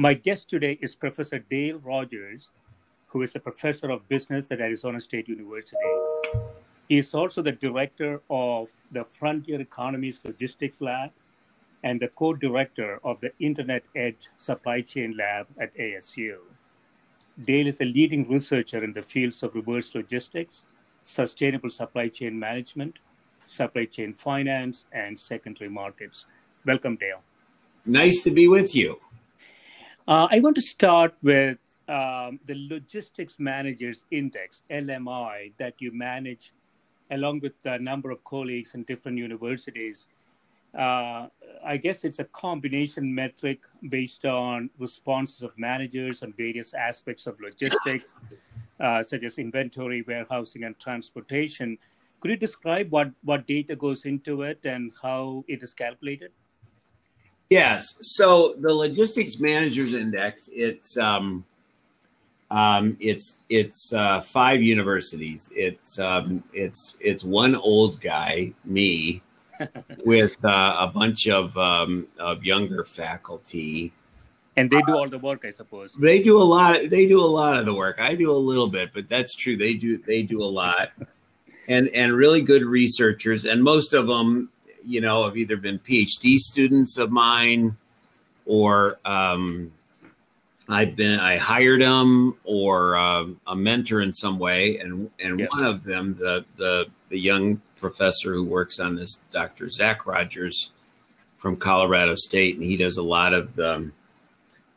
My guest today is Professor Dale Rogers, who is a professor of business at Arizona State University. He is also the director of the Frontier Economies Logistics Lab and the co director of the Internet Edge Supply Chain Lab at ASU. Dale is a leading researcher in the fields of reverse logistics, sustainable supply chain management, supply chain finance, and secondary markets. Welcome, Dale. Nice to be with you. Uh, I want to start with um, the Logistics Managers Index, LMI, that you manage along with a number of colleagues in different universities. Uh, I guess it's a combination metric based on responses of managers on various aspects of logistics, uh, such as inventory, warehousing, and transportation. Could you describe what, what data goes into it and how it is calculated? Yes. So the logistics managers index, it's um, um, it's it's uh, five universities. It's um, it's it's one old guy, me, with uh, a bunch of um, of younger faculty. And they do all the work, I suppose. They do a lot. Of, they do a lot of the work. I do a little bit, but that's true. They do they do a lot, and and really good researchers. And most of them you know, have either been PhD students of mine or um, I've been I hired them or uh, a mentor in some way, and and yeah. one of them, the the the young professor who works on this, Dr. Zach Rogers from Colorado State, and he does a lot of the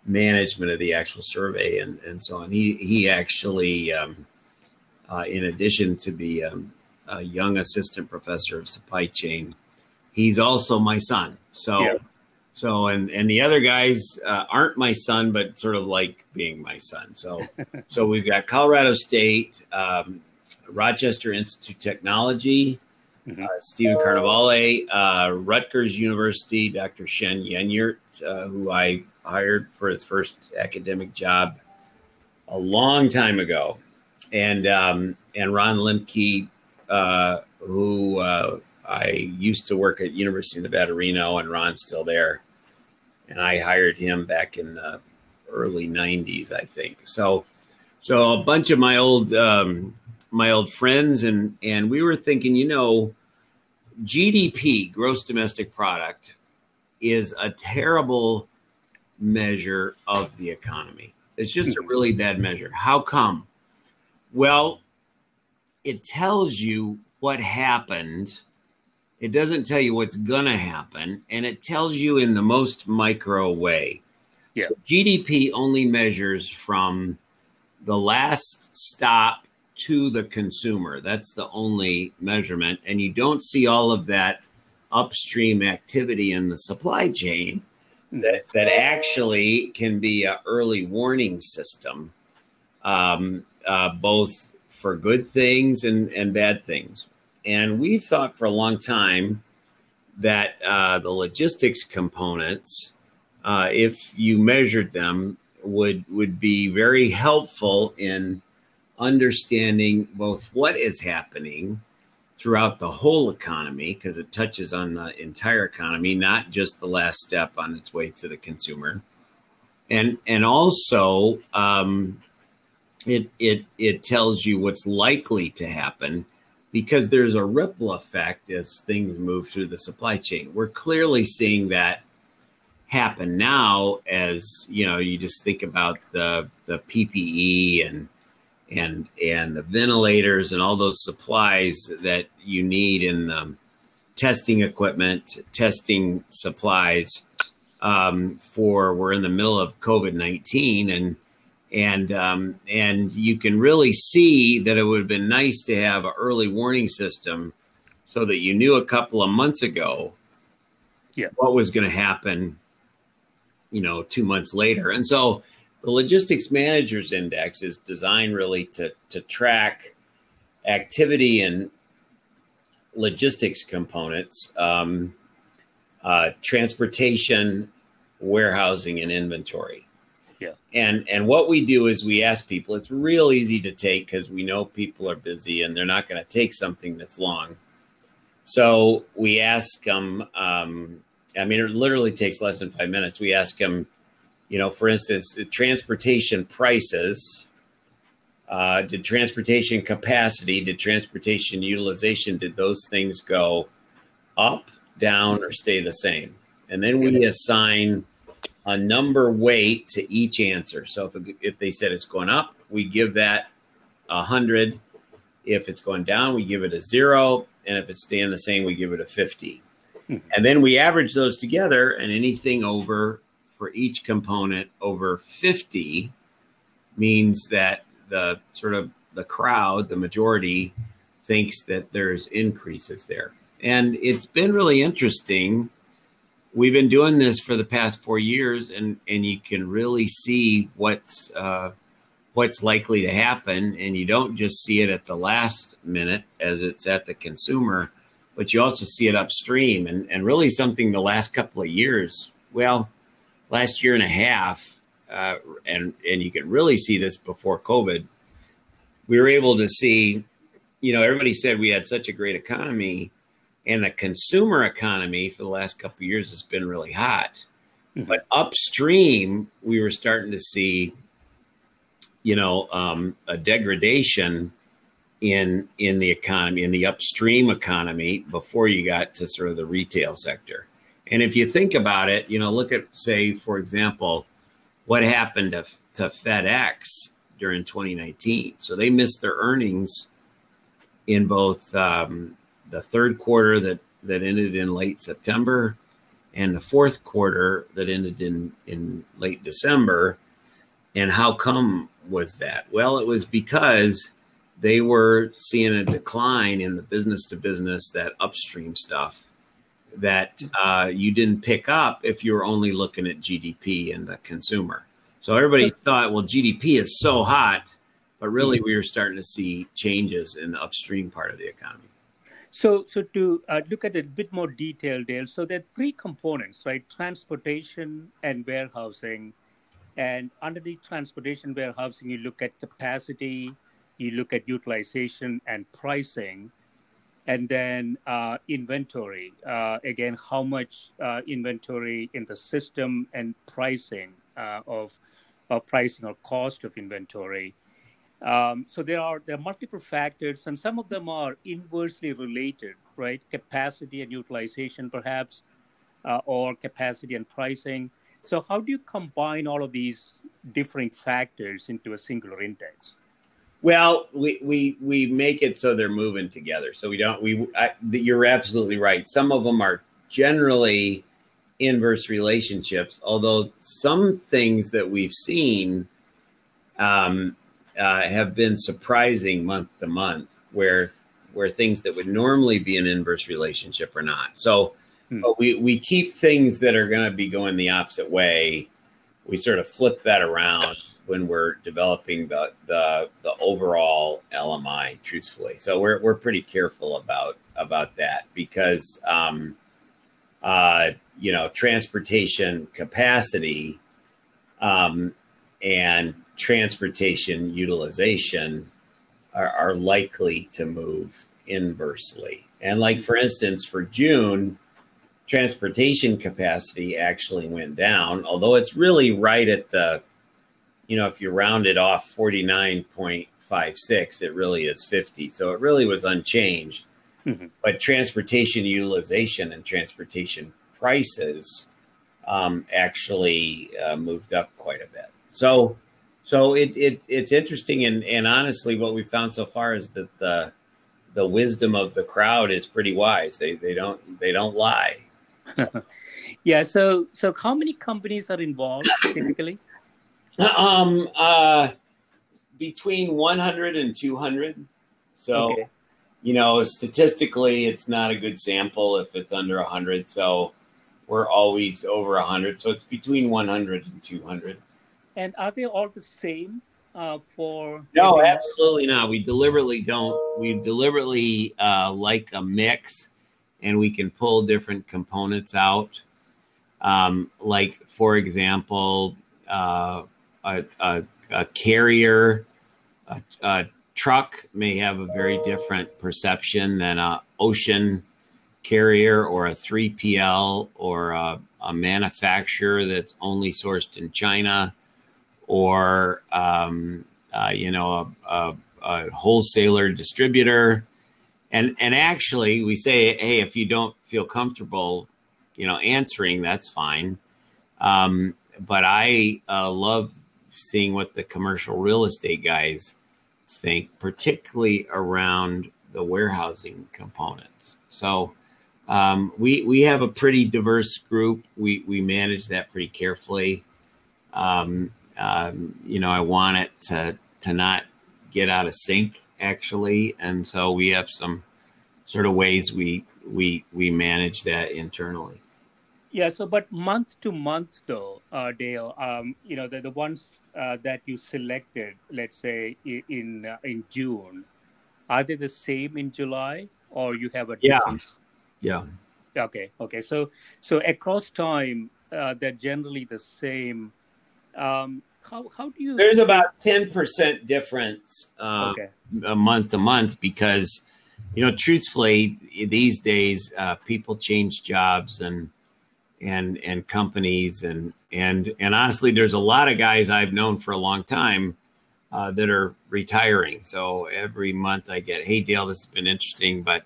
management of the actual survey and and so on. He he actually, um, uh, in addition to be um, a young assistant professor of supply chain he's also my son. So, yeah. so and and the other guys uh, aren't my son, but sort of like being my son. So, so we've got Colorado State, um, Rochester Institute of Technology, mm-hmm. uh, Stephen Carnovale, uh, Rutgers University, Dr. Shen Yeniyurt, uh, who I hired for his first academic job a long time ago, and um, and Ron Lembke, uh, who uh, I used to work at University of Nevada, Reno, and Ron's still there. And I hired him back in the early '90s, I think. So, so a bunch of my old um, my old friends and and we were thinking, you know, GDP, gross domestic product, is a terrible measure of the economy. It's just a really bad measure. How come? Well, it tells you what happened it doesn't tell you what's going to happen, and it tells you in the most micro way. Yeah. So GDP only measures from the last stop to the consumer. That's the only measurement. And you don't see all of that upstream activity in the supply chain that, that actually can be an early warning system, um, uh, both for good things and, and bad things. And we've thought for a long time that uh, the logistics components, uh, if you measured them, would would be very helpful in understanding both what is happening throughout the whole economy because it touches on the entire economy, not just the last step on its way to the consumer, and and also um, it it it tells you what's likely to happen because there's a ripple effect as things move through the supply chain. We're clearly seeing that happen now as you know you just think about the the PPE and and and the ventilators and all those supplies that you need in the testing equipment, testing supplies um, for we're in the middle of COVID nineteen and and um, and you can really see that it would have been nice to have an early warning system so that you knew a couple of months ago yeah. what was going to happen you know two months later and so the logistics managers index is designed really to to track activity and logistics components um, uh, transportation warehousing and inventory yeah. And and what we do is we ask people. It's real easy to take because we know people are busy and they're not going to take something that's long. So we ask them. Um, I mean, it literally takes less than five minutes. We ask them, you know, for instance, the transportation prices. Uh, did transportation capacity, did transportation utilization, did those things go up, down, or stay the same? And then we assign a number weight to each answer. So if, if they said it's going up, we give that a hundred. If it's going down, we give it a zero. And if it's staying the same, we give it a 50. Hmm. And then we average those together and anything over for each component over 50 means that the sort of the crowd, the majority thinks that there's increases there. And it's been really interesting we've been doing this for the past four years, and and you can really see what's uh, what's likely to happen, and you don't just see it at the last minute as it's at the consumer, but you also see it upstream, and and really something the last couple of years, well, last year and a half, uh, and and you can really see this before COVID. We were able to see, you know, everybody said we had such a great economy and the consumer economy for the last couple of years has been really hot. Mm-hmm. But upstream, we were starting to see, you know, um, a degradation in in the economy, in the upstream economy, before you got to sort of the retail sector. And if you think about it, you know, look at say, for example, what happened to, to FedEx during 2019. So they missed their earnings in both um, the third quarter that that ended in late September and the fourth quarter that ended in in late December. And how come was that? Well, it was because they were seeing a decline in the business to business, that upstream stuff that uh, you didn't pick up if you were only looking at GDP and the consumer. So everybody thought, well, GDP is so hot, but really we were starting to see changes in the upstream part of the economy. So, so to uh, look at it a bit more detail, Dale. So there are three components, right? Transportation and warehousing. And under the transportation warehousing, you look at capacity, you look at utilization and pricing, and then uh, inventory. Uh, again, how much uh, inventory in the system and pricing uh, of, of pricing or cost of inventory. Um, so there are there are multiple factors, and some of them are inversely related, right? Capacity and utilization, perhaps, uh, or capacity and pricing. So how do you combine all of these different factors into a singular index? Well, we we we make it so they're moving together. So we don't. We I, you're absolutely right. Some of them are generally inverse relationships, although some things that we've seen um, uh, have been surprising month to month, where where things that would normally be an inverse relationship are not. So hmm. we we keep things that are going to be going the opposite way. We sort of flip that around when we're developing the the the overall LMI. Truthfully, so we're we're pretty careful about about that because um, uh, you know, transportation capacity um, and transportation utilization are, are likely to move inversely. And like for instance, for June, transportation capacity actually went down, although it's really right at the, you know, if you round it off 49.56, it really is 50. So it really was unchanged. Mm-hmm. But transportation utilization and transportation prices um, actually uh, moved up quite a bit. So, so it, it it's interesting, and and honestly, what we found so far is that the the wisdom of the crowd is pretty wise. They they don't they don't lie. Yeah. So so how many companies are involved typically? Um. Uh. Between 100 and 200. So. Okay. You know, statistically, it's not a good sample if it's under 100. So, we're always over 100. So it's between 100 and 200. And are they all the same uh, for? No, absolutely not. We deliberately don't. We deliberately uh, like a mix, and we can pull different components out. Um, like, for example, uh, a, a, a, carrier, a, a truck may have a very different perception than a ocean carrier or a 3PL or a, a manufacturer that's only sourced in China or um, uh, you know a, a, a, wholesaler distributor and and actually we say hey if you don't feel comfortable you know answering that's fine um, but i uh, love seeing what the commercial real estate guys think particularly around the warehousing components so um, we we have a pretty diverse group. We we manage that pretty carefully. Um, um, you know, I want it to to not get out of sync actually, and so we have some sort of ways we we we manage that internally. Yeah. So, but month to month, though, uh, Dale, um, you know, the the ones uh, that you selected, let's say in uh, in June, are they the same in July, or you have a difference? Yeah yeah. Okay. Okay. So so across time, uh, they're generally the same. Um, how how do you? There's about ten percent difference uh, okay. a month to month because you know, truthfully, these days uh, people change jobs and and and companies and and and honestly, there's a lot of guys I've known for a long time. Uh, that are retiring. So every month I get, hey Dale, this has been interesting, but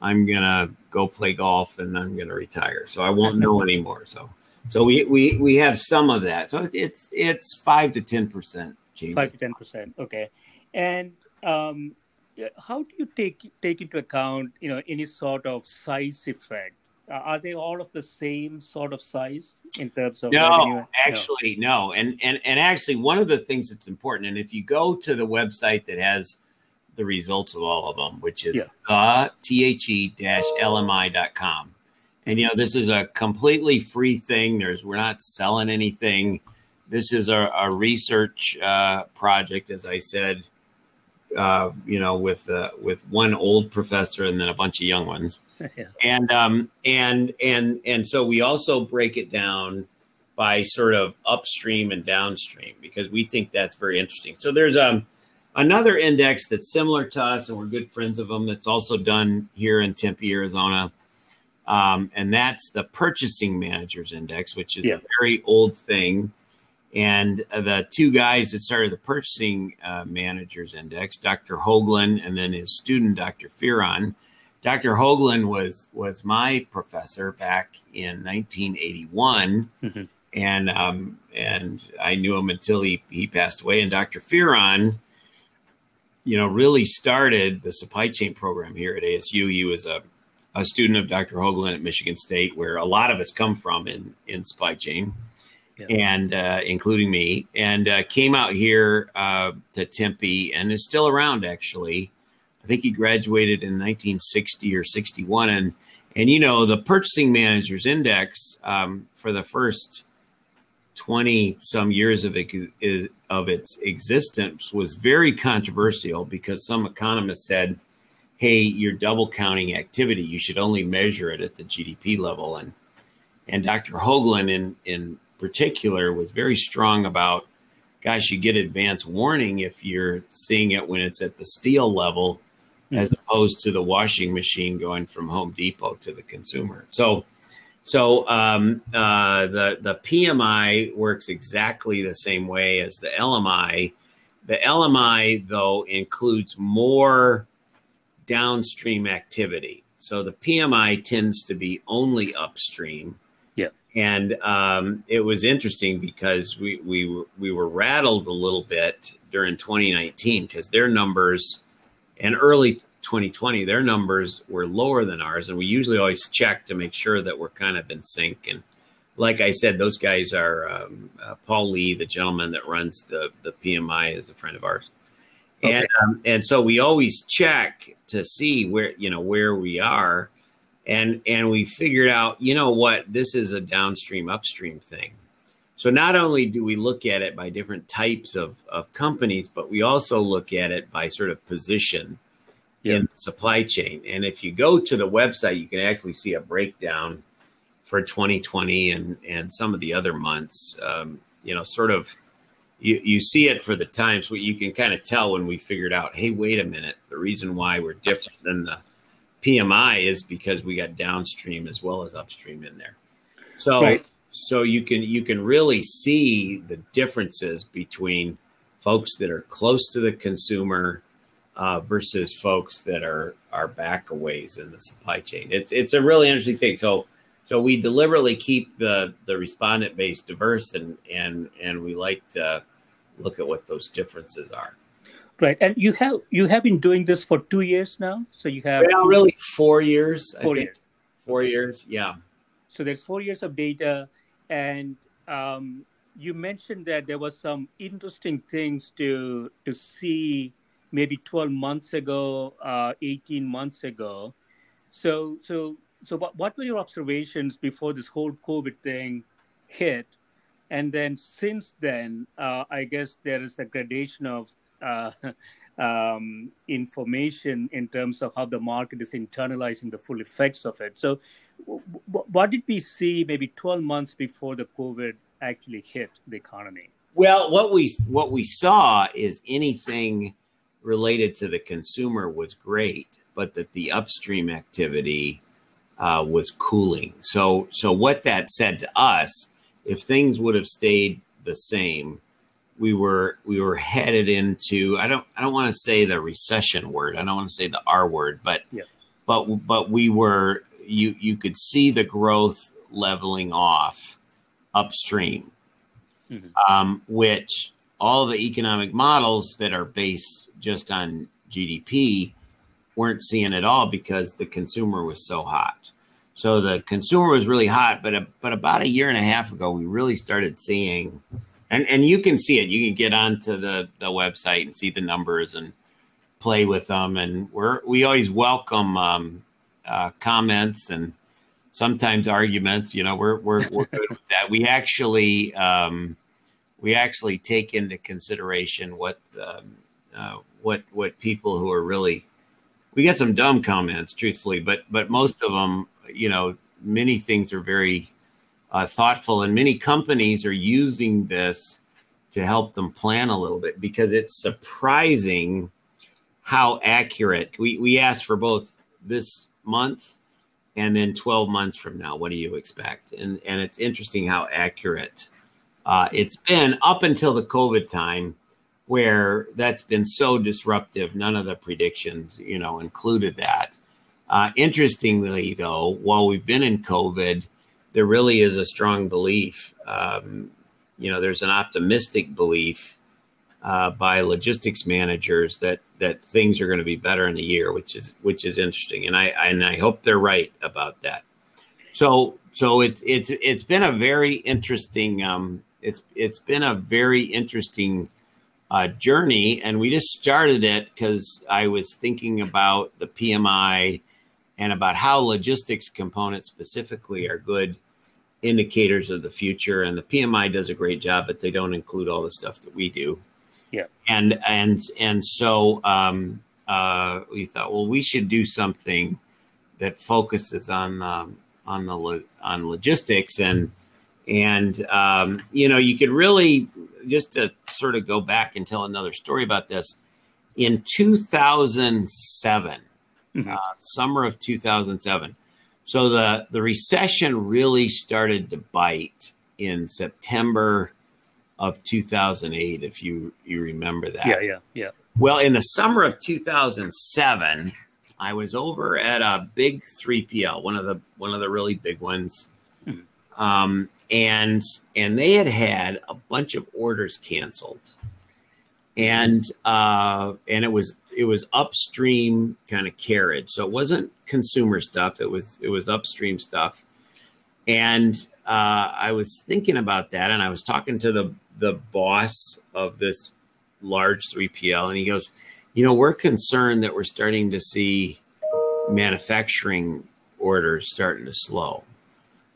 I'm gonna go play golf and I'm gonna retire. So I won't know anymore. So so we we we have some of that. So it's it's five to ten percent. Five to ten percent. Okay, and um, how do you take take into account you know any sort of size effect? Uh, are they all of the same sort of size in terms of no revenue? actually no. no and and and actually one of the things that's important and if you go to the website that has the results of all of them, which is yeah. the the-lmi.com. And you know, this is a completely free thing. There's we're not selling anything. This is a, a research uh, project, as I said. Uh, you know, with uh, with one old professor and then a bunch of young ones, yeah. and um, and and and so we also break it down by sort of upstream and downstream because we think that's very interesting. So there's um Another index that's similar to us, and we're good friends of them, that's also done here in Tempe, Arizona. Um, and that's the Purchasing Managers Index, which is yeah. a very old thing. And the two guys that started the Purchasing uh, Managers Index, Dr. Hoagland and then his student, Dr. Fearon. Dr. Hoagland was was my professor back in 1981, mm-hmm. and um, and I knew him until he he passed away. And Dr. Fearon you know, really started the supply chain program here at ASU. He was a, a student of Dr. Hoagland at Michigan State, where a lot of us come from in, in supply chain, yeah. and uh, including me, and uh, came out here uh, to Tempe and is still around actually. I think he graduated in 1960 or 61, and and you know the Purchasing Managers Index um, for the first 20 some years of it, of its existence was very controversial because some economists said, "Hey, you're double counting activity. You should only measure it at the GDP level." And and Dr. Hoagland in in particular was very strong about, gosh, you get advance warning if you're seeing it when it's at the steel level, mm-hmm. as opposed to the washing machine going from Home Depot to the consumer. So. So um, uh, the the PMI works exactly the same way as the LMI. The LMI though includes more downstream activity. So the PMI tends to be only upstream, Yeah. and um, it was interesting because we we were, we were rattled a little bit during 2019 because their numbers and early 2020 their numbers were lower than ours, and we usually always check to make sure that we're kind of in sync. And like I said, those guys are um, uh, Paul Lee, the gentleman that runs the the PMI, is a friend of ours. Okay. And um, and so we always check to see where you know where we are. And and we figured out you know what this is a downstream upstream thing. So not only do we look at it by different types of, of companies but we also look at it by sort of position in the supply chain. And if you go to the website you can actually see a breakdown for 2020 and and some of the other months um, you know sort of you, you see it for the times but you can kind of tell when we figured out hey wait a minute the reason why we're different than the PMI is because we got downstream as well as upstream in there. So right. so you can you can really see the differences between folks that are close to the consumer uh, versus folks that are are back a ways in the supply chain. It's it's a really interesting thing. So so we deliberately keep the the respondent base diverse and and and we like to look at what those differences are. Right, and you have you have been doing this for two years now. So you have well, really four years. Four years. Four years, yeah. So there's four years of data, and um, you mentioned that there was some interesting things to to see maybe 12 months ago, uh, 18 months ago. So so so what, what were your observations before this whole COVID thing hit? And then since then, uh, I guess there is a gradation of uh, um, information in terms of how the market is internalizing the full effects of it. So, w- what did we see maybe 12 months before the COVID actually hit the economy? Well, what we what we saw is anything related to the consumer was great, but that the upstream activity uh, was cooling. So, so what that said to us, if things would have stayed the same, we were we were headed into I don't I don't want to say the recession word. I don't want to say the R word, but yeah. but but we were you you could see the growth leveling off upstream, mm-hmm. um, which all the economic models that are based just on GDP weren't seeing at all because the consumer was so hot. So the consumer was really hot, but but about a year and a half ago, we really started seeing and and you can see it. You can get onto the the website and see the numbers and play with them. And we're we always welcome um, uh, comments and sometimes arguments. You know, we're we're we're good with that. We actually um, we actually take into consideration what um, uh, what what people who are really we get some dumb comments, truthfully, but but most of them, you know, many things are very uh, thoughtful, and many companies are using this to help them plan a little bit because it's surprising how accurate we, we asked for both this month and then 12 months from now what do you expect? And and it's interesting how accurate uh, it's been up until the covid time where that's been so disruptive none of the predictions you know included that uh, interestingly though while we've been in covid there really is a strong belief. Um, you know, there's an optimistic belief uh, by logistics managers that that things are going to be better in a year, which is which is interesting, and I and I hope they're right about that. So so it's it's it's been a very interesting um, it's it's been a very interesting uh, journey, and we just started it because I was thinking about the PMI and about how logistics components specifically are good indicators of the future. And the PMI does a great job, but they don't include all the stuff that we do. Yeah. And and and so um, uh, we thought, well, we should do something that focuses on um, on the on logistics and and um, you know you could really just to sort of go back and tell another story about this in 2007 mm-hmm. uh, summer of 2007 so the the recession really started to bite in september of 2008 if you you remember that. Yeah yeah yeah. Well in the summer of 2007 i was over at a big 3pl one of the one of the really big ones. Mm-hmm. um, and and they had had a bunch of orders canceled. And uh, and it was it was upstream kind of carriage so it wasn't consumer stuff it was it was upstream stuff and uh, i was thinking about that and i was talking to the the boss of this large 3pl and he goes you know we're concerned that we're starting to see manufacturing orders starting to slow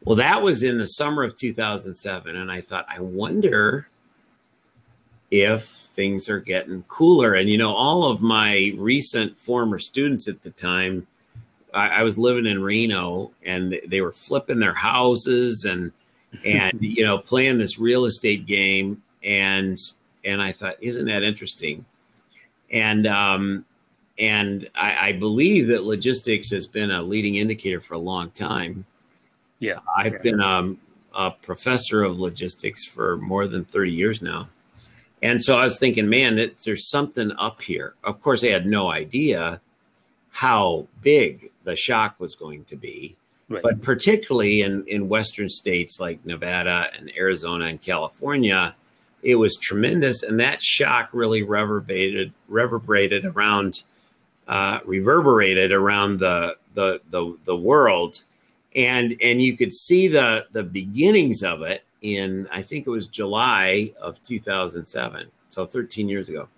well, that was in the summer of 2007. And I thought, I wonder if things are getting cooler. And, you know, all of my recent former students at the time, I, I was living in Reno and they were flipping their houses and, and, you know, playing this real estate game. And, and I thought, isn't that interesting? And, um, and I, I believe that logistics has been a leading indicator for a long time yeah. I've yeah. been um, a professor of logistics for more than 30 years now. And so I was thinking, man, it, there's something up here. Of course, I had no idea how big the shock was going to be. Right. But particularly in, in Western states like Nevada and Arizona and California, it was tremendous. And that shock really reverberated, reverberated around, uh, reverberated around the, the, the, the world and and you could see the the beginnings of it in I think it was July of 2007, so 13 years ago.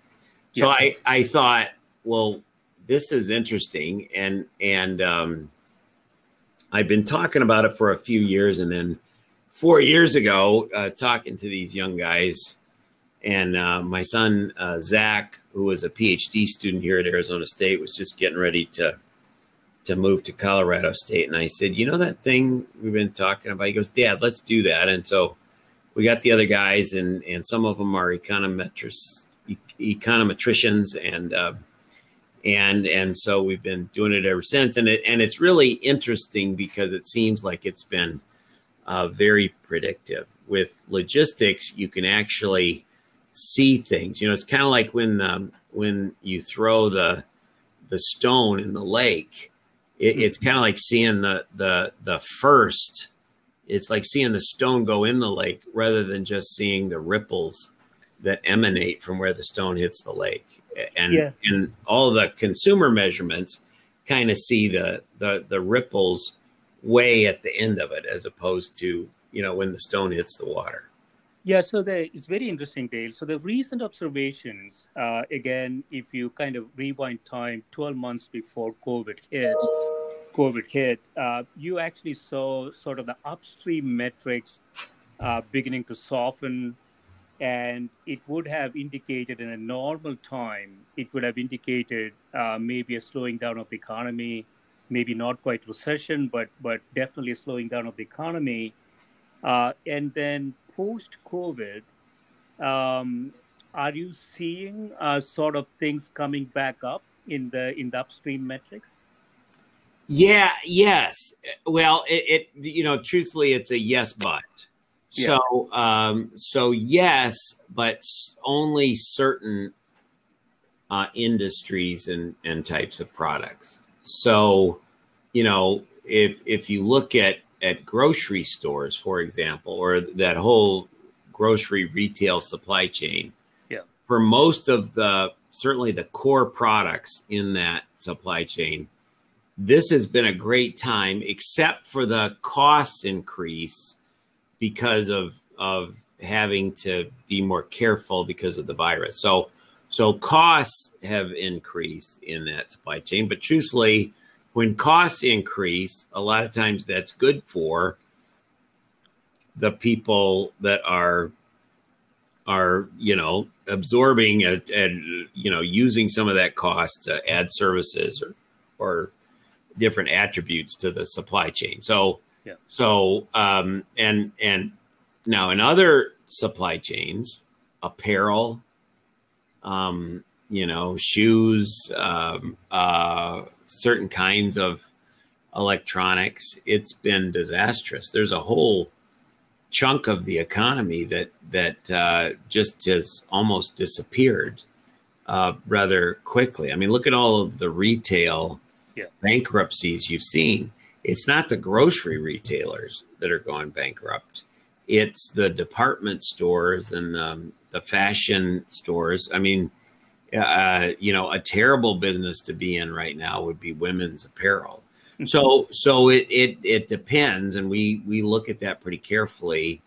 So yeah. I I thought, well, this is interesting, and and um, I've been talking about it for a few years, and then four years ago, uh, talking to these young guys, and uh, my son uh, Zach, who was a PhD student here at Arizona State, was just getting ready to to move to Colorado State. And I said, you know that thing we've been talking about? He goes, Dad, let's do that. And so we got the other guys, and and some of them are econometrists, econometricians, and uh, and and so we've been doing it ever since. And it and it's really interesting because it seems like it's been uh, very predictive. With logistics, you can actually see things. You know, it's kind of like when um, when you throw the the stone in the lake it, it's kind of like seeing the the the first. It's like seeing the stone go in the lake rather than just seeing the ripples that emanate from where the stone hits the lake. And yeah. and all the consumer measurements kind of see the the the ripples way at the end of it as opposed to you know when the stone hits the water. Yeah, so the, it's very interesting, Dale. So the recent observations, uh, again, if you kind of rewind time 12 months before COVID hit, COVID hit, uh, you actually saw sort of the upstream metrics uh, beginning to soften, and it would have indicated in a normal time, it would have indicated uh, maybe a slowing down of the economy, maybe not quite recession, but but definitely a slowing down of the economy. Uh, and then post COVID, um, are you seeing uh, sort of things coming back up in the in the upstream metrics? Yeah. Yes. Well, it, it you know, truthfully, it's a yes, but. Yeah. So, um, so yes, but only certain uh, industries and, and types of products. So, you know, if if you look at at grocery stores, for example, or that whole grocery retail supply chain, yeah. for most of the certainly the core products in that supply chain, this has been a great time, except for the cost increase because of of having to be more careful because of the virus. So so costs have increased in that supply chain, but truthfully, when costs increase, a lot of times that's good for the people that are are you know absorbing and you know using some of that cost to add services or or different attributes to the supply chain. So Yeah. So um, and and now in other supply chains, apparel, um, you know, shoes, um, uh, certain kinds of electronics, it's been disastrous. There's a whole chunk of the economy that that uh, just has almost disappeared uh, rather quickly. I mean, look at all of the retail Yeah. bankruptcies you've seen. It's not the grocery retailers that are going bankrupt. It's the department stores and um, the fashion stores. I mean, uh, you know, a terrible business to be in right now would be women's apparel. So, so it it it depends, and we we look at that pretty carefully.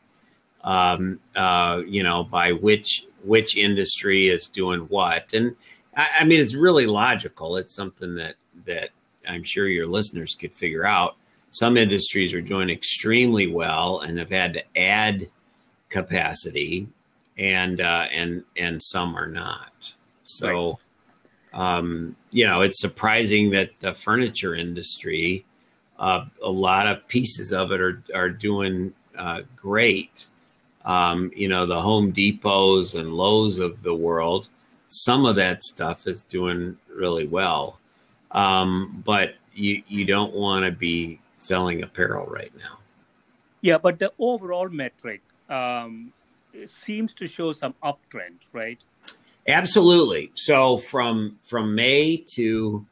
Um, uh, you know, by which which industry is doing what, and I, I mean, it's really logical. It's something that that I'm sure your listeners could figure out. Some industries are doing extremely well and have had to add capacity, and uh, and and some are not. So, um, you know, it's surprising that the furniture industry, uh, a lot of pieces of it are are doing uh, great. Um, you know, the Home Depots and Lowe's of the world, some of that stuff is doing really well. Um, but you you don't want to be selling apparel right now. Yeah, but the overall metric um, seems to show some uptrend, right? Absolutely. So from from May to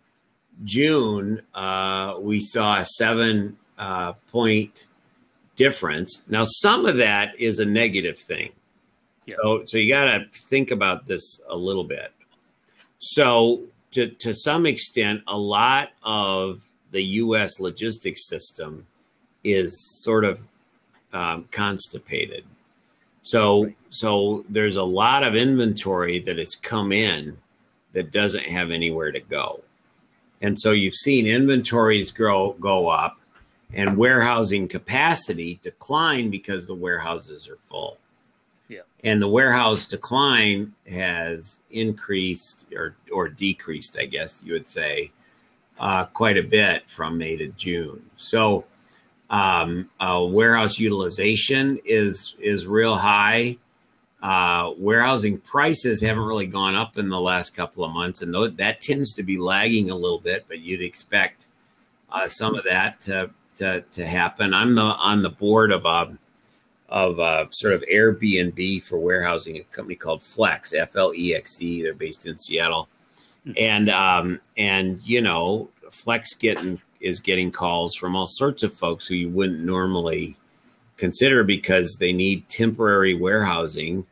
June, uh, we saw a seven uh, point difference. Now, some of that is a negative thing. Yeah. So, so you got to think about this a little bit. So, to to some extent, a lot of the U.S. logistics system is sort of um, constipated. So, so there's a lot of inventory that has come in that doesn't have anywhere to go, and so you've seen inventories grow go up, and warehousing capacity decline because the warehouses are full. And the warehouse decline has increased or or decreased, I guess you would say, uh, quite a bit from May to June. So um, uh, warehouse utilization is is real high. Uh, warehousing prices haven't really gone up in the last couple of months, and tho- that tends to be lagging a little bit. But you'd expect uh, some of that to, to to happen. I'm the on the board of a of a sort of Airbnb for warehousing, a company called Flexe, F L E X E. They're based in Seattle, and um, and you know, Flexe getting is getting calls from all sorts of folks who you wouldn't normally consider because they need temporary warehousing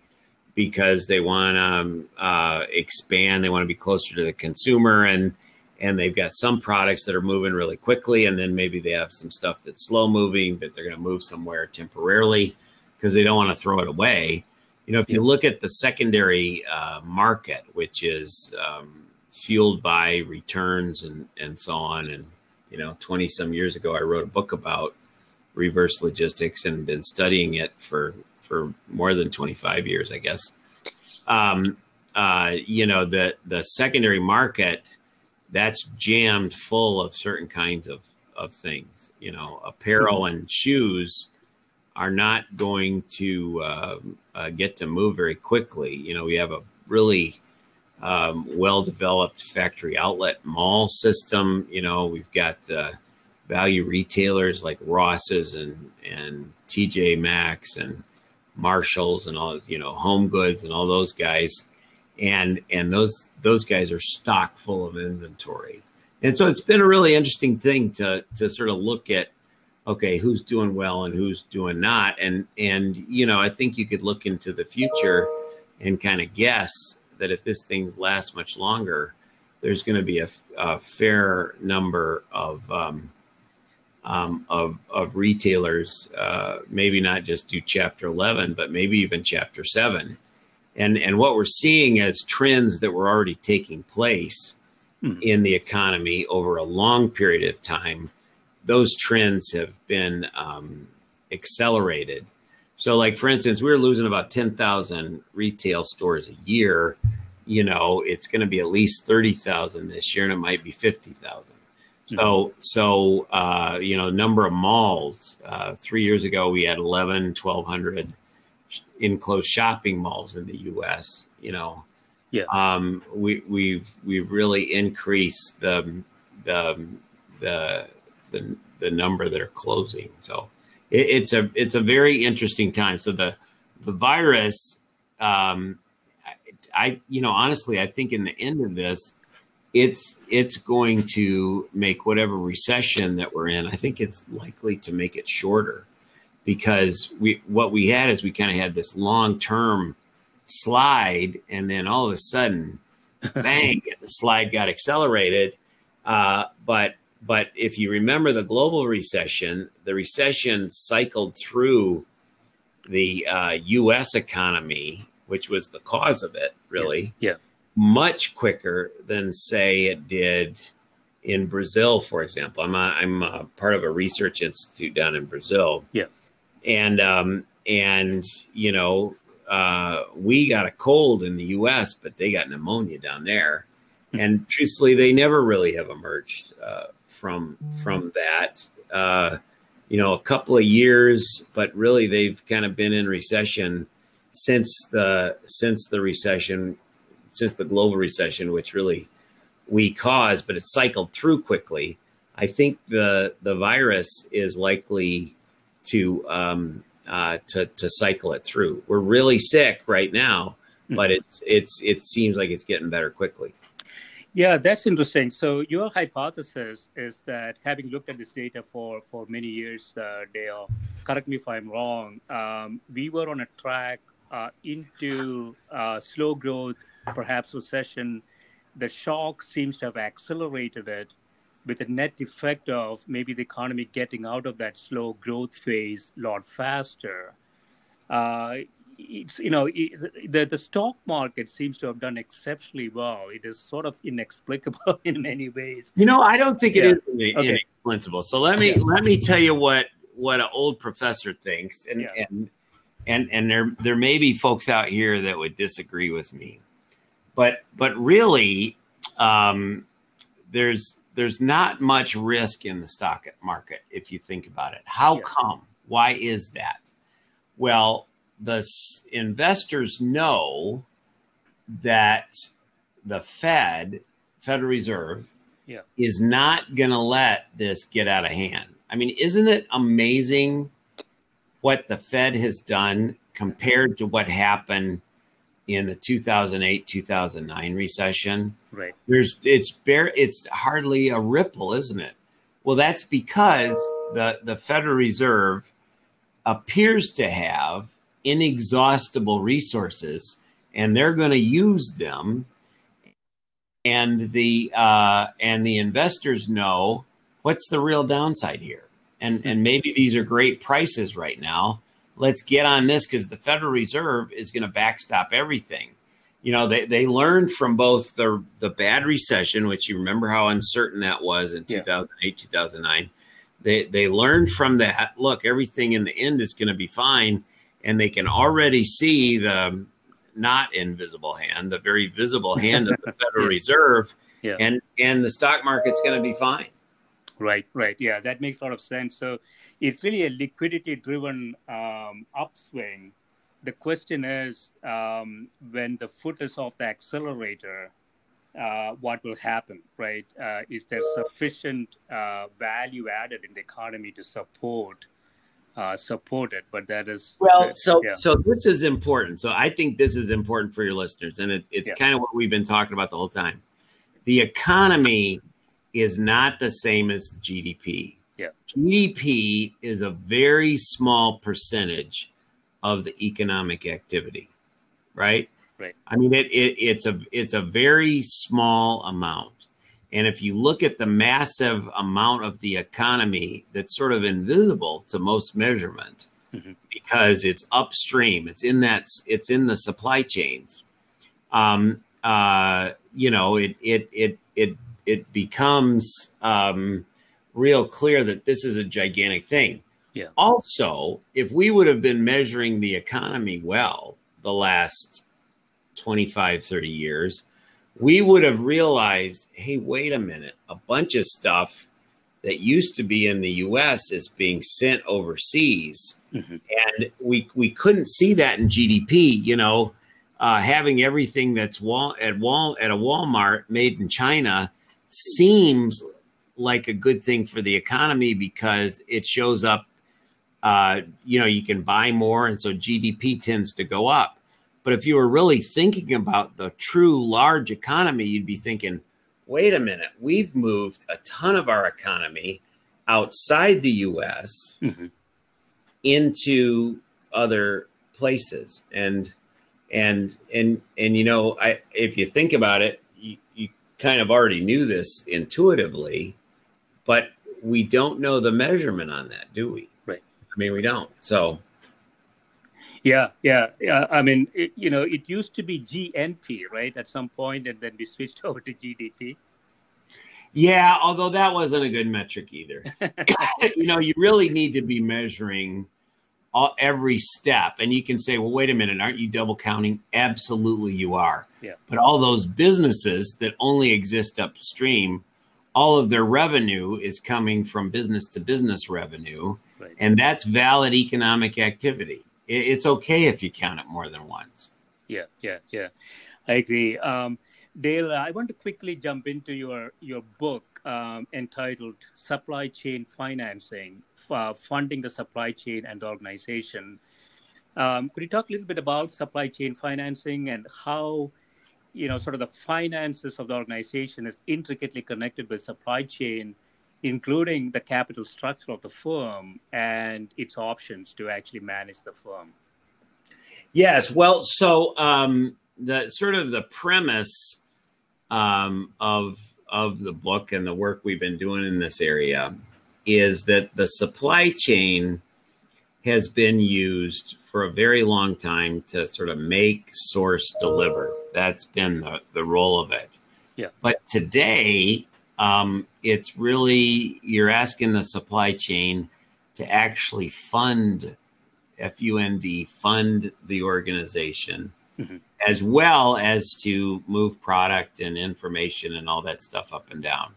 because they want to um, uh, expand, they want to be closer to the consumer, and and they've got some products that are moving really quickly, and then maybe they have some stuff that's slow moving that they're going to move somewhere temporarily because they don't want to throw it away. You know, if you look at the secondary uh, market, which is um, fueled by returns and and so on, and you know, twenty some years ago, I wrote a book about reverse logistics and been studying it for for more than 25 years, I guess. Um, uh, you know, the the secondary market that's jammed full of certain kinds of of things. You know, apparel and shoes are not going to uh, uh, get to move very quickly. You know, we have a really um, well developed factory outlet mall system. You know, we've got the value retailers like Ross's and and TJ Maxx and Marshalls and all you know Home Goods and all those guys, and and those those guys are stock full of inventory, and so it's been a really interesting thing to to sort of look at. Okay, who's doing well and who's doing not, and and you know I think you could look into the future and kind of guess that if this thing lasts much longer, there's going to be a, a fair number of um, um, of of retailers, uh, maybe not just do Chapter 11, but maybe even Chapter 7. And and what we're seeing as trends that were already taking place Hmm. in the economy over a long period of time, those trends have been um, accelerated. So, like for instance, we were losing about 10,000 retail stores a year. You know, it's going to be at least 30,000 this year, and it might be 50,000. So, so uh, you know, number of malls. Uh, three years ago, we had 11, 1,200 enclosed shopping malls in the U.S. You know, Yeah. um, we we've we've really increased the the the the, the number that are closing. So it, it's a it's a very interesting time. So the the virus, um, I, I you know honestly, I think in the end of this, it's it's going to make whatever recession that we're in. I think it's likely to make it shorter because we what we had is we kind of had this long term slide, and then all of a sudden, bang, the slide got accelerated. Uh, but but if you remember the global recession, the recession cycled through the uh, U.S. economy, which was the cause of it, really, Yeah. much quicker than say it did in Brazil, for example. I'm a, I'm a part of a research institute down in Brazil. Yeah. and um, and you know uh, we got a cold in the U.S., but they got pneumonia down there, and truthfully, they never really have emerged uh, from from that. Uh, you know, a couple of years, but really they've kind of been in recession since the since the recession, since the global recession, which really we caused, but it cycled through quickly. I think the the virus is likely to um, uh, to to cycle it through. We're really sick right now, but it's it's it seems like it's getting better quickly. Yeah, that's interesting. So your hypothesis is that having looked at this data for for many years, uh, Dale, correct me if I'm wrong. Um, we were on a track uh, into uh, slow growth, perhaps recession. The shock seems to have accelerated it, with the net effect of maybe the economy getting out of that slow growth phase a lot faster. Uh, it's you know it, the the stock market seems to have done exceptionally well. It is sort of inexplicable in many ways. You know, I don't think it Yeah. is Okay. inexplicable. So let me let me tell you what what an old professor thinks, and Yeah. and and and there there may be folks out here that would disagree with me, but but really, um, there's there's not much risk in the stock market if you think about it. How Yeah. come? Why is that? Well, the investors know that the Fed, Federal Reserve, Yeah. is not going to let this get out of hand. I mean, isn't it amazing what the Fed has done compared to what happened in the 2008 2009 recession? Right. There's it's bare it's hardly a ripple, isn't it? Well, that's because the the Federal Reserve appears to have inexhaustible resources and they're going to use them. And the uh, and the investors know what's the real downside here. And and maybe these are great prices right now. Let's get on this because the federal reserve is going to backstop everything. You know they, they learned from both the the bad recession which you remember how uncertain that was in Yeah. 2008 2009 they they learned from that look everything in the end is going to be fine and they can already see the not invisible hand the very visible hand of the federal reserve Yeah. and and the stock market's going to be fine Right, right. Yeah, that makes a lot of sense. So it's really a liquidity driven um, upswing. The question is um, when the foot is off the accelerator, uh, what will happen, right? Uh, is there sufficient uh, value added in the economy to support uh, support it? But that is Well, so yeah. so this is important. So I think this is important for your listeners, and it, it's Yeah. kind of what we've been talking about the whole time. The economy is not the same as GDP. Yeah. GDP is a very small percentage of the economic activity, right? Right. I mean, it, it it's a it's a very small amount, and if you look at the massive amount of the economy that's sort of invisible to most measurement, Mhm. because it's upstream, it's in that it's in the supply chains. Um, uh, you know, it it it it it becomes um, real clear that this is a gigantic thing. Yeah. Also, if we would have been measuring the economy well the last 25, 30 years, we would have realized hey, wait a minute, a bunch of stuff that used to be in the U.S. is being sent overseas, mm-hmm. and we we couldn't see that in GDP. You know, uh, having everything that's wall at wall at a Walmart made in China seems like a good thing for the economy because it shows up. Uh, you know, you can buy more, and so GDP tends to go up. But if you were really thinking about the true large economy, you'd be thinking, wait a minute, we've moved a ton of our economy outside the US mm-hmm. into other places. And and and and you know, I if you think about it, you, you kind of already knew this intuitively, but we don't know the measurement on that, do we? Right. I mean, we don't. So yeah, yeah, yeah. I mean, it, you know, it used to be GNP, right, at some point, and then we switched over to GDP. Yeah, although that wasn't a good metric either. you know, you really need to be measuring all, every step, and you can say, "Well, wait a minute, aren't you double counting?" Absolutely, you are. Yeah. But all those businesses that only exist upstream, all of their revenue is coming from business to business revenue, right. and that's valid economic activity it's okay if you count it more than once. Yeah, yeah, yeah. I agree. Um, Dale, I want to quickly jump into your your book um, entitled "Supply Chain Financing: uh, Funding the Supply Chain and the Organization." Um, could you talk a little bit about supply chain financing and how, you know, sort of the finances of the organization is intricately connected with supply chain? Including the capital structure of the firm and its options to actually manage the firm. Yes, well, so um, the sort of the premise um, of of the book and the work we've been doing in this area is that the supply chain has been used for a very long time to sort of make, source, deliver. That's been the, the role of it. Yeah. But today, um, it's really you're asking the supply chain to actually fund fund fund the organization mm-hmm. as well as to move product and information and all that stuff up and down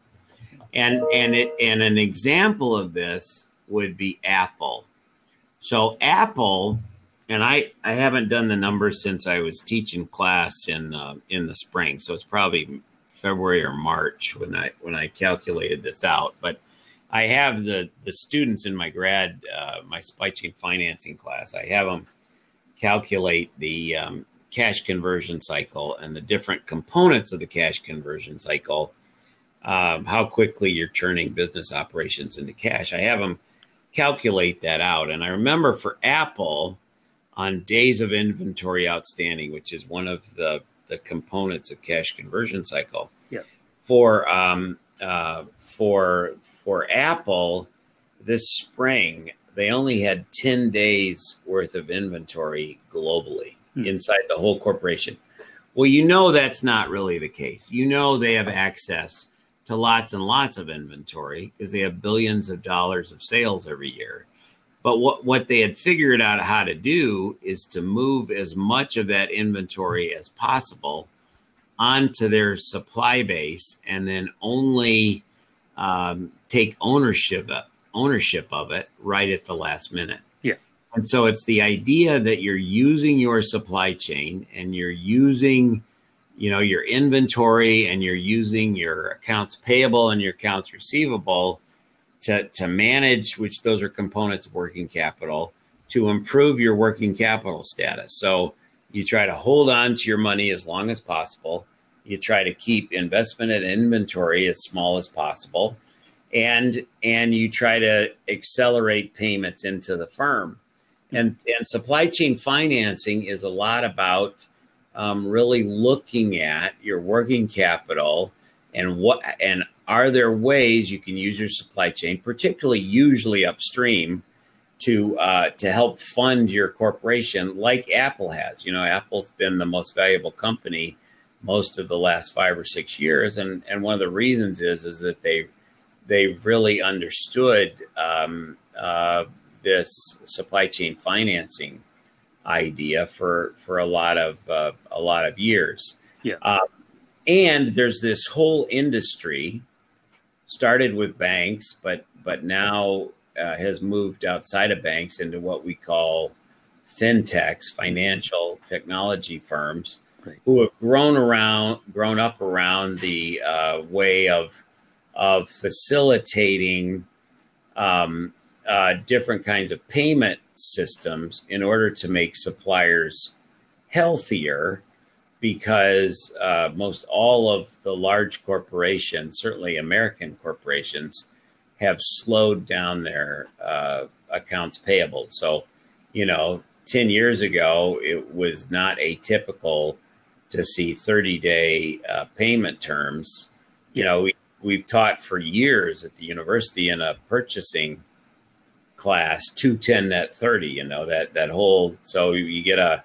and and it and an example of this would be apple so apple and i i haven't done the numbers since i was teaching class in uh, in the spring so it's probably February or March when I when I calculated this out. But I have the the students in my grad uh, my supply chain financing class. I have them calculate the um, cash conversion cycle and the different components of the cash conversion cycle. Um, how quickly you're turning business operations into cash. I have them calculate that out, and I remember for Apple on days of inventory outstanding, which is one of the the components of cash conversion cycle. Yeah. For um, uh, for for Apple, this spring they only had ten days worth of inventory globally hmm. inside the whole corporation. Well, you know that's not really the case. You know they have access to lots and lots of inventory because they have billions of dollars of sales every year. But what, what they had figured out how to do is to move as much of that inventory as possible onto their supply base and then only um, take ownership of, ownership of it right at the last minute. Yeah. And so it's the idea that you're using your supply chain and you're using you know your inventory and you're using your accounts payable and your accounts receivable to, to manage, which those are components of working capital, to improve your working capital status. So you try to hold on to your money as long as possible. You try to keep investment and inventory as small as possible. And and you try to accelerate payments into the firm. And, and supply chain financing is a lot about um, really looking at your working capital and what and are there ways you can use your supply chain, particularly usually upstream, to uh, to help fund your corporation, like Apple has? You know, Apple's been the most valuable company most of the last five or six years, and and one of the reasons is is that they they really understood um, uh, this supply chain financing idea for for a lot of uh, a lot of years. Yeah. Uh, and there's this whole industry started with banks, but but now uh, has moved outside of banks into what we call fintechs, financial technology firms, who have grown around, grown up around the uh, way of of facilitating um, uh, different kinds of payment systems in order to make suppliers healthier because uh, most all of the large corporations, certainly American corporations, have slowed down their uh, accounts payable. So, you know, 10 years ago, it was not atypical to see 30 day uh, payment terms. You know, we, we've taught for years at the university in a purchasing class 210 net 30 you know that that whole so you get a,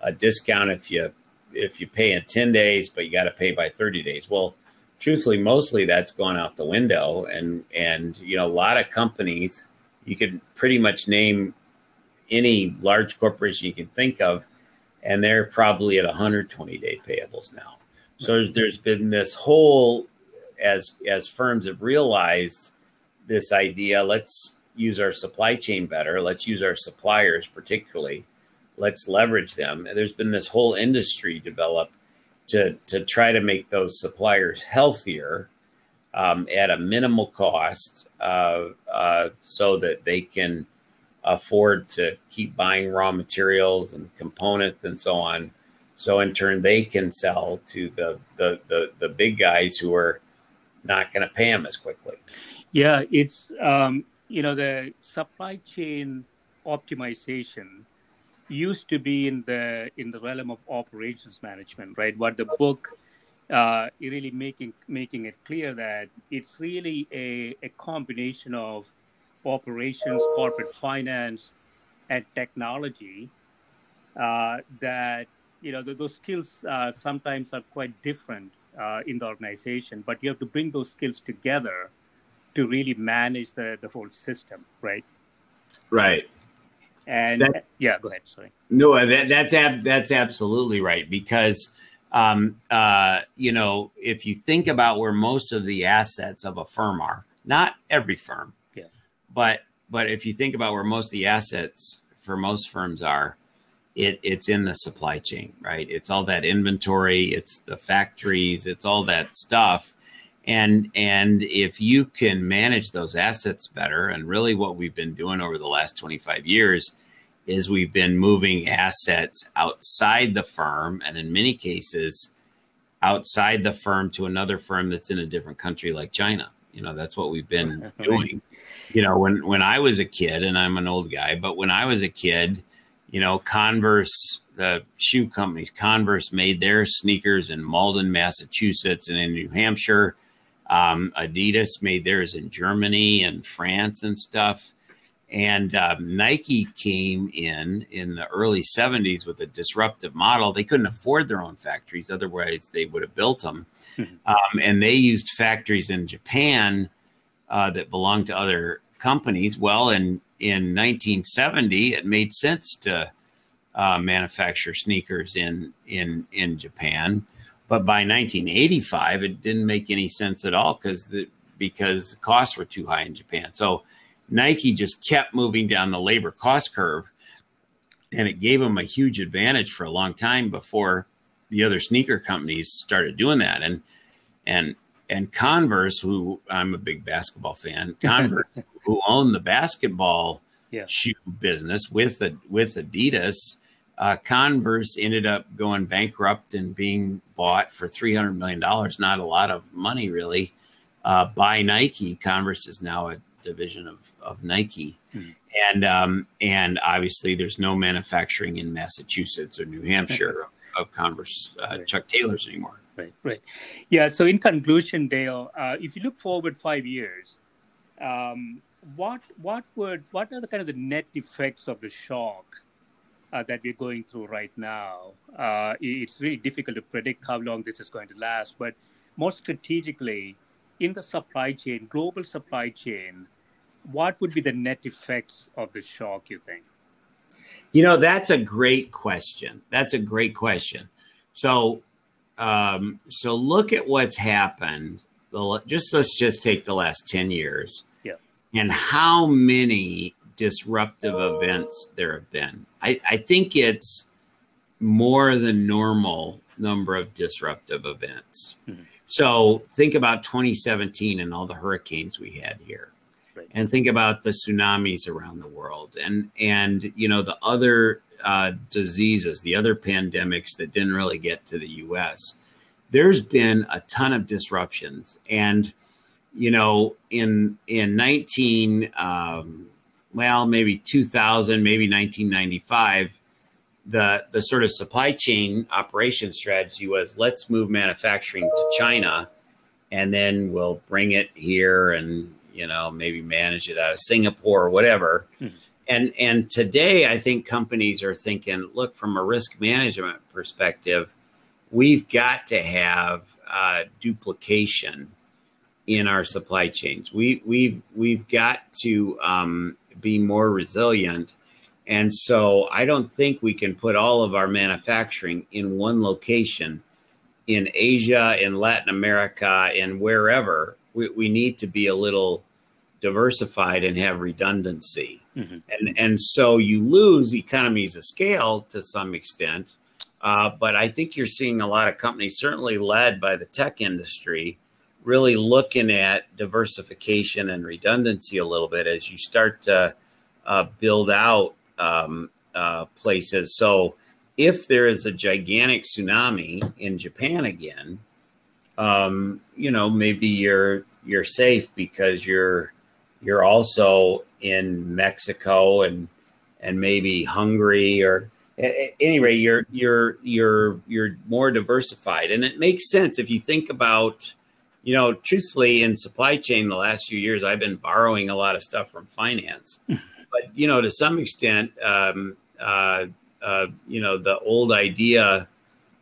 a discount if you if you pay in 10 days but you got to pay by 30 days well truthfully mostly that's gone out the window and and you know a lot of companies you could pretty much name any large corporation you can think of and they're probably at 120 day payables now so there's, there's been this whole as as firms have realized this idea let's use our supply chain better. Let's use our suppliers, particularly. Let's leverage them. There's been this whole industry develop to to try to make those suppliers healthier um, at a minimal cost, uh, uh, so that they can afford to keep buying raw materials and components and so on. So in turn, they can sell to the the the, the big guys who are not going to pay them as quickly. Yeah, it's um, you know the supply chain optimization used to be in the in the realm of operations management right what the book uh, really making making it clear that it's really a, a combination of operations corporate finance and technology uh, that you know the, those skills uh, sometimes are quite different uh, in the organization but you have to bring those skills together to really manage the the whole system, right? Right. And that, yeah, go ahead. Sorry. No, that, that's ab- that's absolutely right because um, uh, you know if you think about where most of the assets of a firm are, not every firm, yeah, but but if you think about where most of the assets for most firms are, it it's in the supply chain, right? It's all that inventory, it's the factories, it's all that stuff and and if you can manage those assets better and really what we've been doing over the last 25 years is we've been moving assets outside the firm and in many cases outside the firm to another firm that's in a different country like China. You know that's what we've been doing. You know when when I was a kid and I'm an old guy but when I was a kid you know Converse the shoe companies Converse made their sneakers in Malden Massachusetts and in New Hampshire um, Adidas made theirs in Germany and France and stuff. And uh, Nike came in in the early 70s with a disruptive model. They couldn't afford their own factories, otherwise, they would have built them. Mm-hmm. Um, and they used factories in Japan uh, that belonged to other companies. Well, in, in 1970, it made sense to uh, manufacture sneakers in, in, in Japan. But by 1985, it didn't make any sense at all because the because the costs were too high in Japan. So Nike just kept moving down the labor cost curve, and it gave them a huge advantage for a long time before the other sneaker companies started doing that. And and and Converse, who I'm a big basketball fan, Converse, who owned the basketball yeah. shoe business with with Adidas, uh, Converse ended up going bankrupt and being bought for $300 million. Not a lot of money, really, uh, by Nike. Converse is now a division of, of Nike. Hmm. And, um, and obviously, there's no manufacturing in Massachusetts or New Hampshire of Converse uh, right. Chuck Taylors anymore. Right, right. Yeah. So, in conclusion, Dale, uh, if you look forward five years, um, what what would what are the kind of the net effects of the shock uh, that we're going through right now. Uh, it's really difficult to predict how long this is going to last, but more strategically, in the supply chain, global supply chain, what would be the net effects of the shock, you think? You know, that's a great question. That's a great question. So, um, so look at what's happened. the just let's just take the last 10 years Yeah. and how many disruptive events there have been. I, I think it's more than normal number of disruptive events. Mhm. So think about 2017 and all the hurricanes we had here. Right. And think about the tsunamis around the world and and you know the other uh, diseases, the other pandemics that didn't really get to the US. There's been a ton of disruptions and you know in in 19 um, well maybe 2000 maybe 1995 the the sort of supply chain operation strategy was let's move manufacturing to China and then we'll bring it here and you know maybe manage it out of Singapore or whatever. Mhm. And and today I think companies are thinking, look from a risk management perspective, we've got to have uh, duplication in our supply chains. We we've we've got to um, be more resilient. And so I don't think we can put all of our manufacturing in one location in Asia, in Latin America, and wherever. We, we need to be a little diversified and have redundancy. Mhm. And, and so you lose economies of scale to some extent. Uh, but I think you're seeing a lot of companies, certainly led by the tech industry, really looking at diversification and redundancy a little bit as you start to uh, build out um, uh, places. So if there is a gigantic tsunami in Japan again, um, you know, maybe you're you're safe because you're you're also in Mexico and and maybe Hungary or at, any rate you're you're you're you're more diversified and it makes sense if you think about you know truthfully in supply chain the last few years I've been borrowing a lot of stuff from finance but you know to some extent um, uh, uh, you know the old idea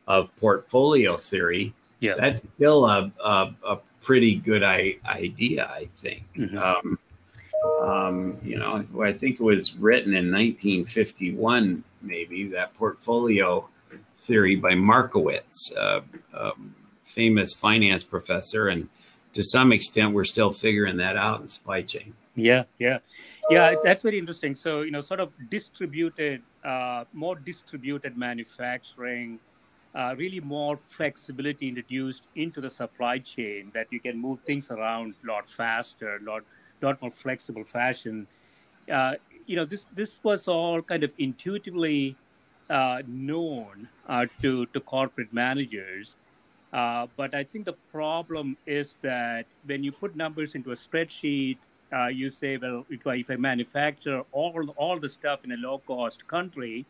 of portfolio theory Yeah. that's still a, a, a pretty good I, idea I think Mhm. um, um, you know I think it was written in 1951 maybe that portfolio theory by Markowitz uh, um, famous finance professor and to some extent we're still figuring that out in supply chain Yeah, yeah, yeah. That's very interesting. So you know, sort of distributed, uh, more distributed manufacturing, uh, really more flexibility introduced into the supply chain that you can move things around a lot faster, a lot lot more flexible fashion. Uh, you know, this this was all kind of intuitively uh, known uh, to to corporate managers. Uh, but I think the problem is that when you put numbers into a spreadsheet, uh, you say, well, if I, if I manufacture all all the stuff in a low cost country,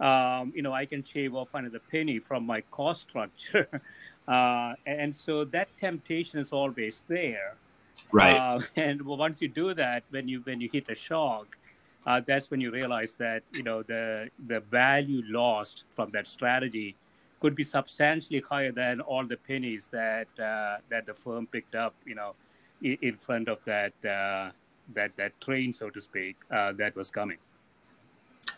um, you know, I can shave off another penny from my cost structure. uh, and so that temptation is always there. Uh, and once you do that, when you when you hit a shock, uh, that's when you realize that you know the the value lost from that strategy could be substantially higher than all the pennies that uh, that the firm picked up. You know, in, in front of that uh, that that train, so to speak, uh, that was coming.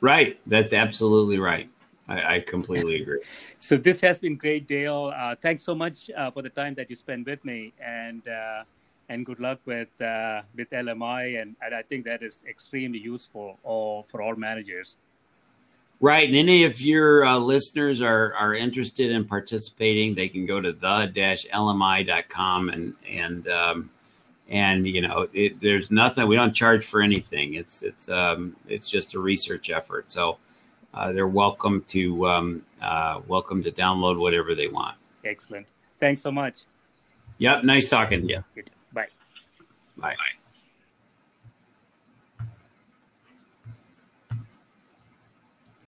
Right. That's absolutely right. I, I completely agree. So this has been great, Dale. Uh, thanks so much uh, for the time that you spent with me, and uh, and good luck with uh, with LMI. And, and I think that is extremely useful all, for all managers. Right. And any of your uh, listeners are, are interested in participating, they can go to the-lmi.com and, and, um, and, you know, it, there's nothing, we don't charge for anything. It's, it's, um, it's just a research effort. So, uh, they're welcome to, um, uh, welcome to download whatever they want. Excellent. Thanks so much. Yep. Nice talking to you. Good. Bye. Bye.